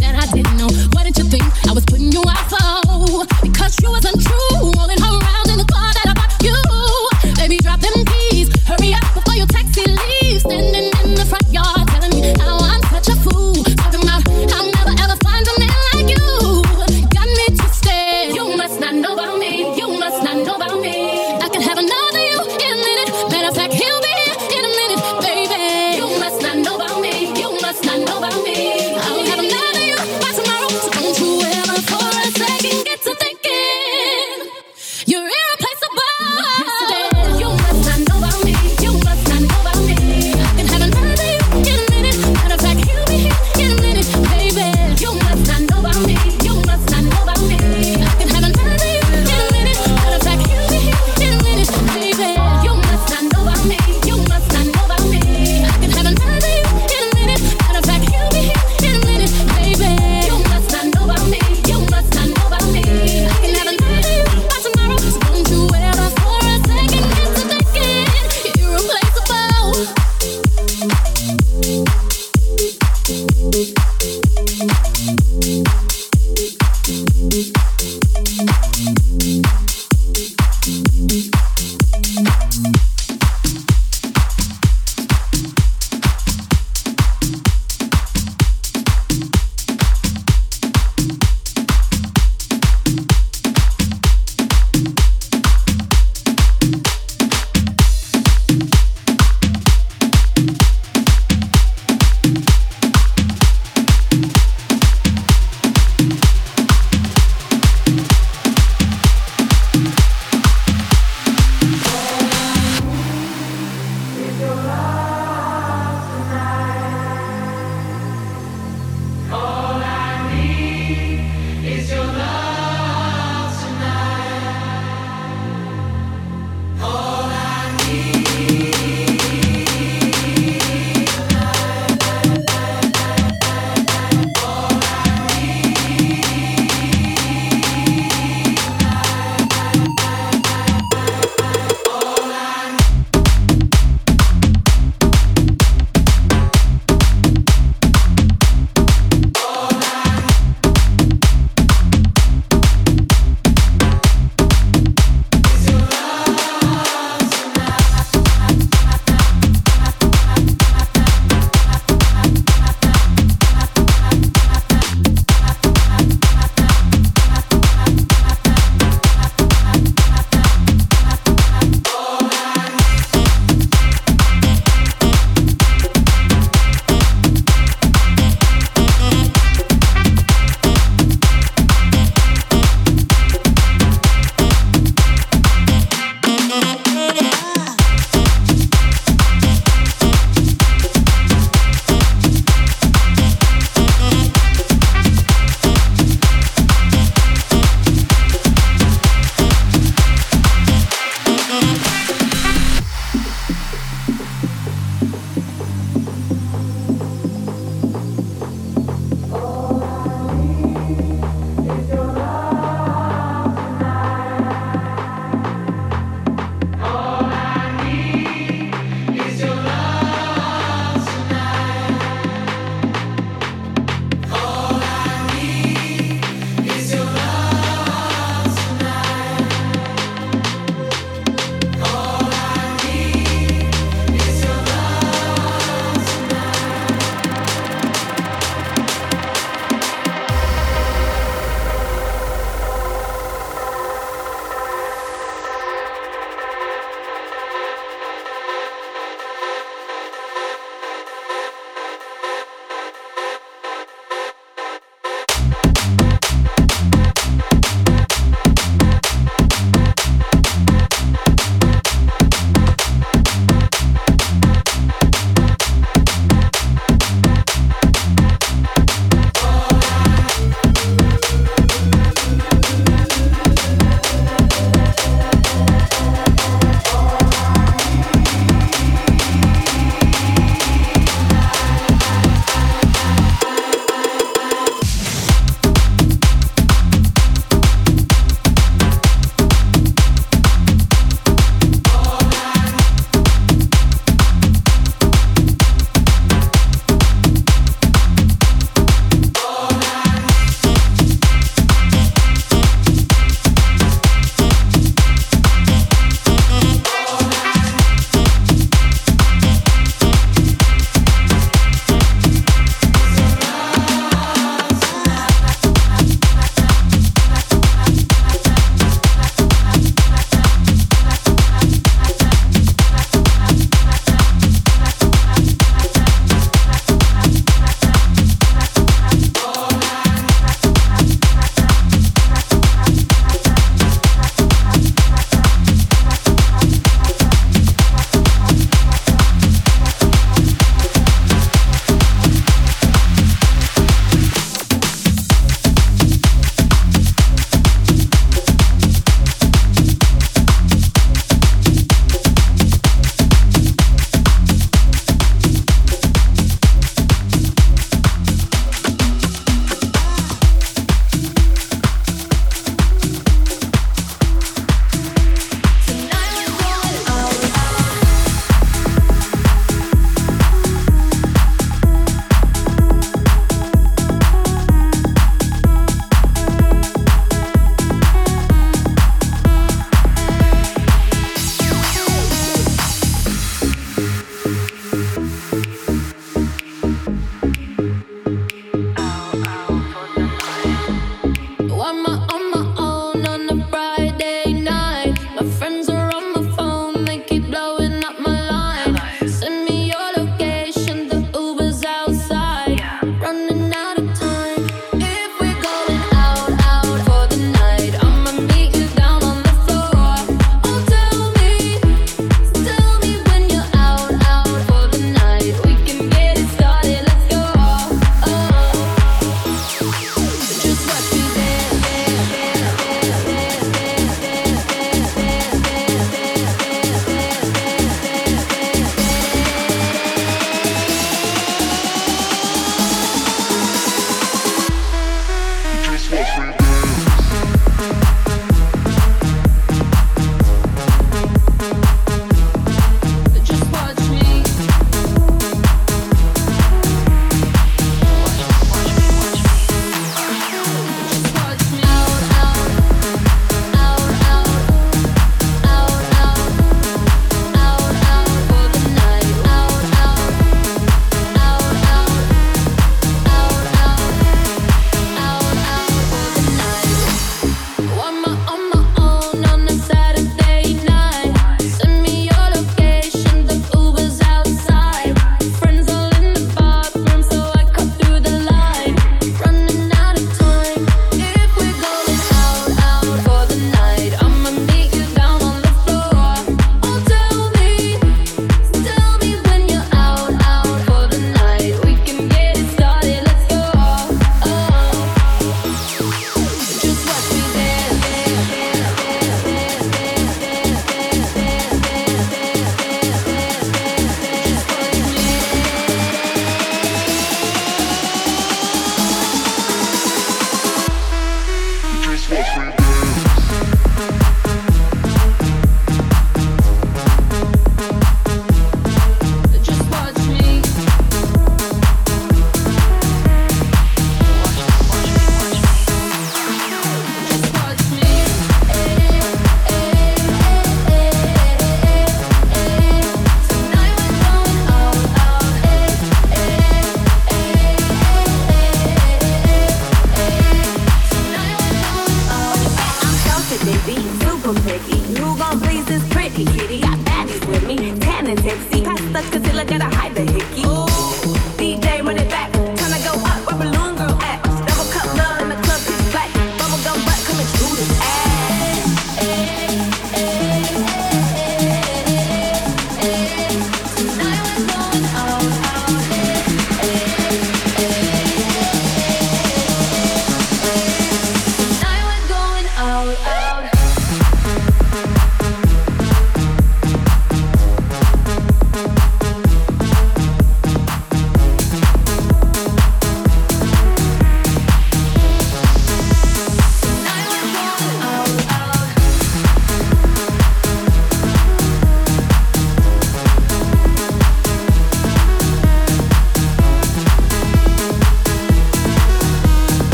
that I didn't know.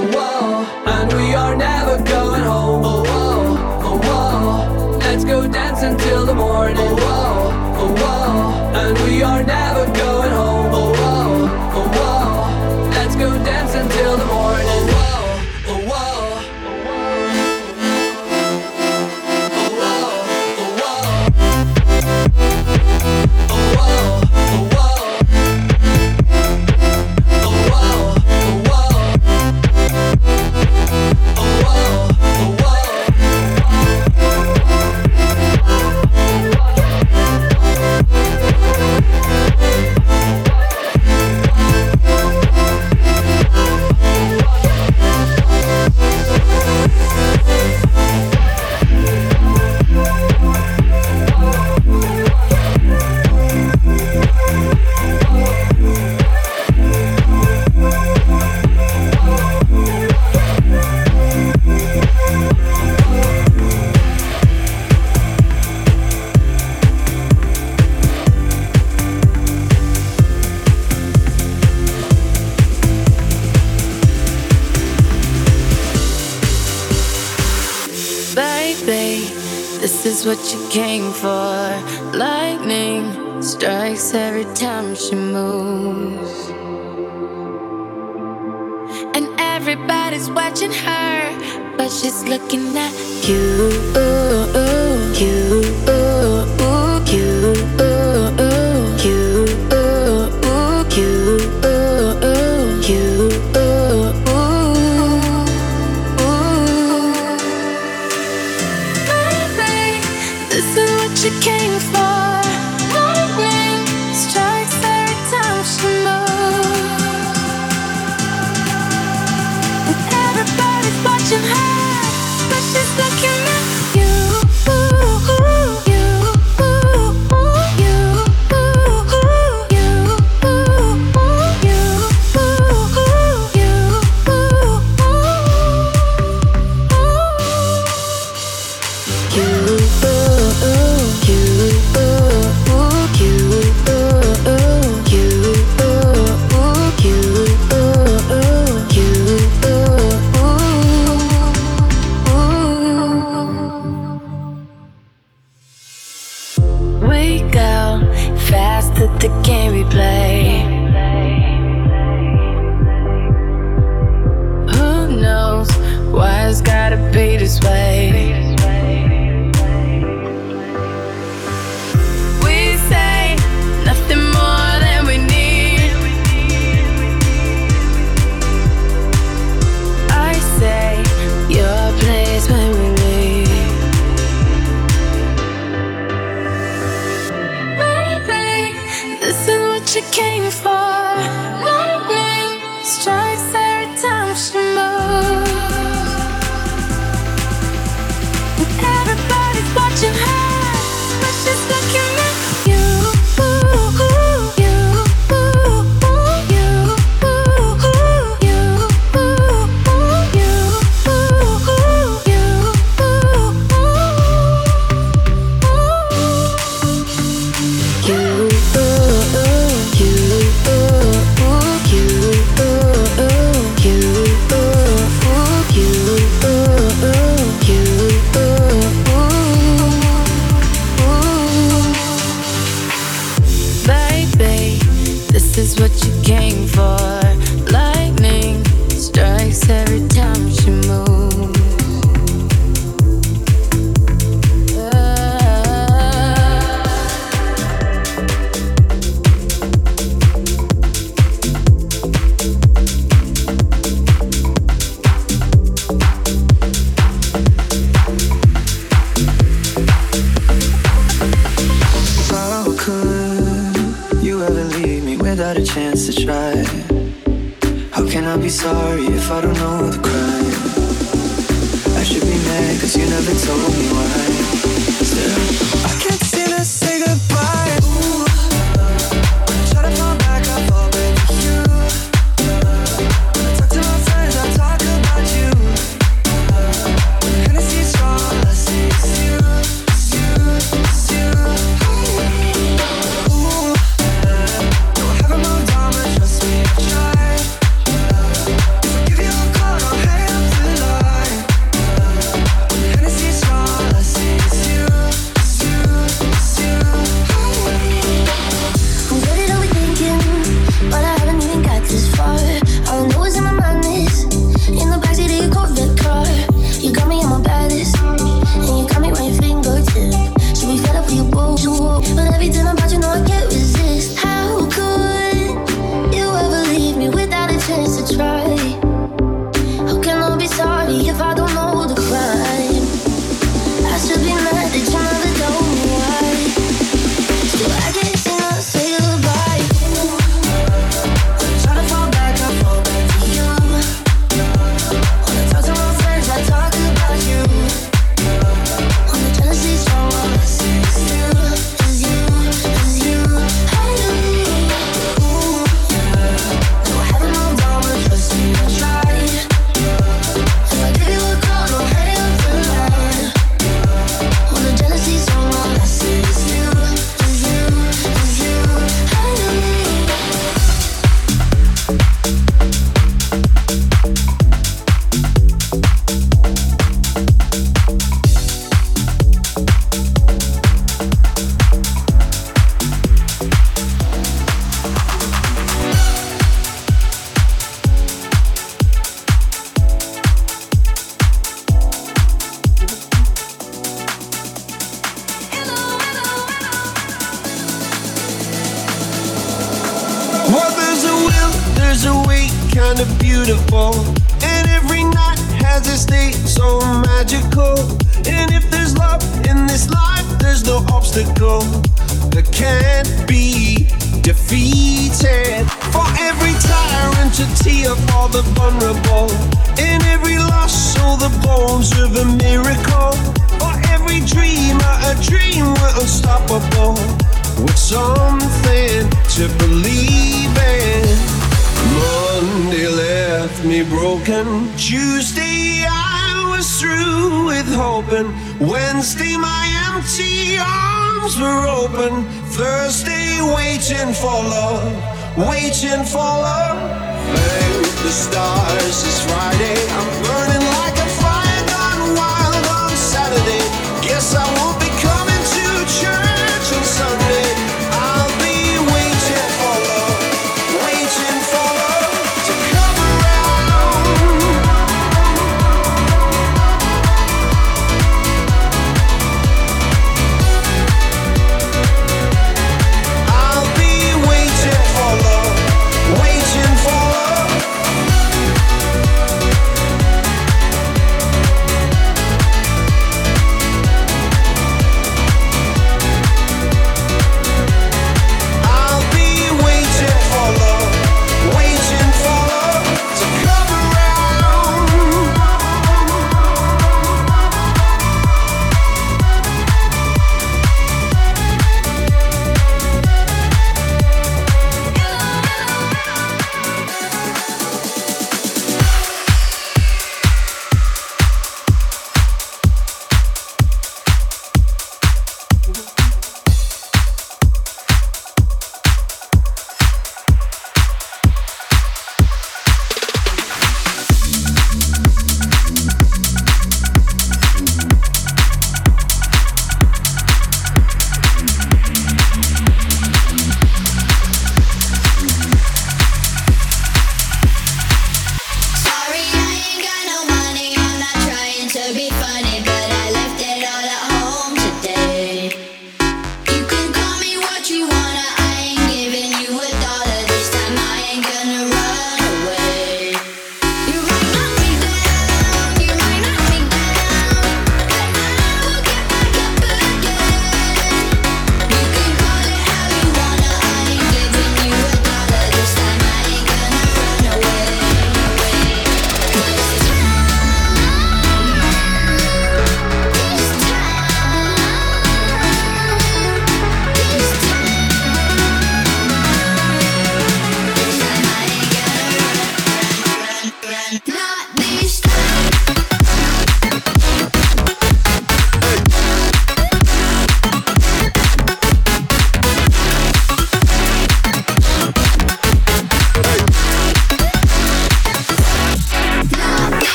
and we are never going home. Oh, oh, oh, oh. let's go dancing till the morning. Oh, looking at you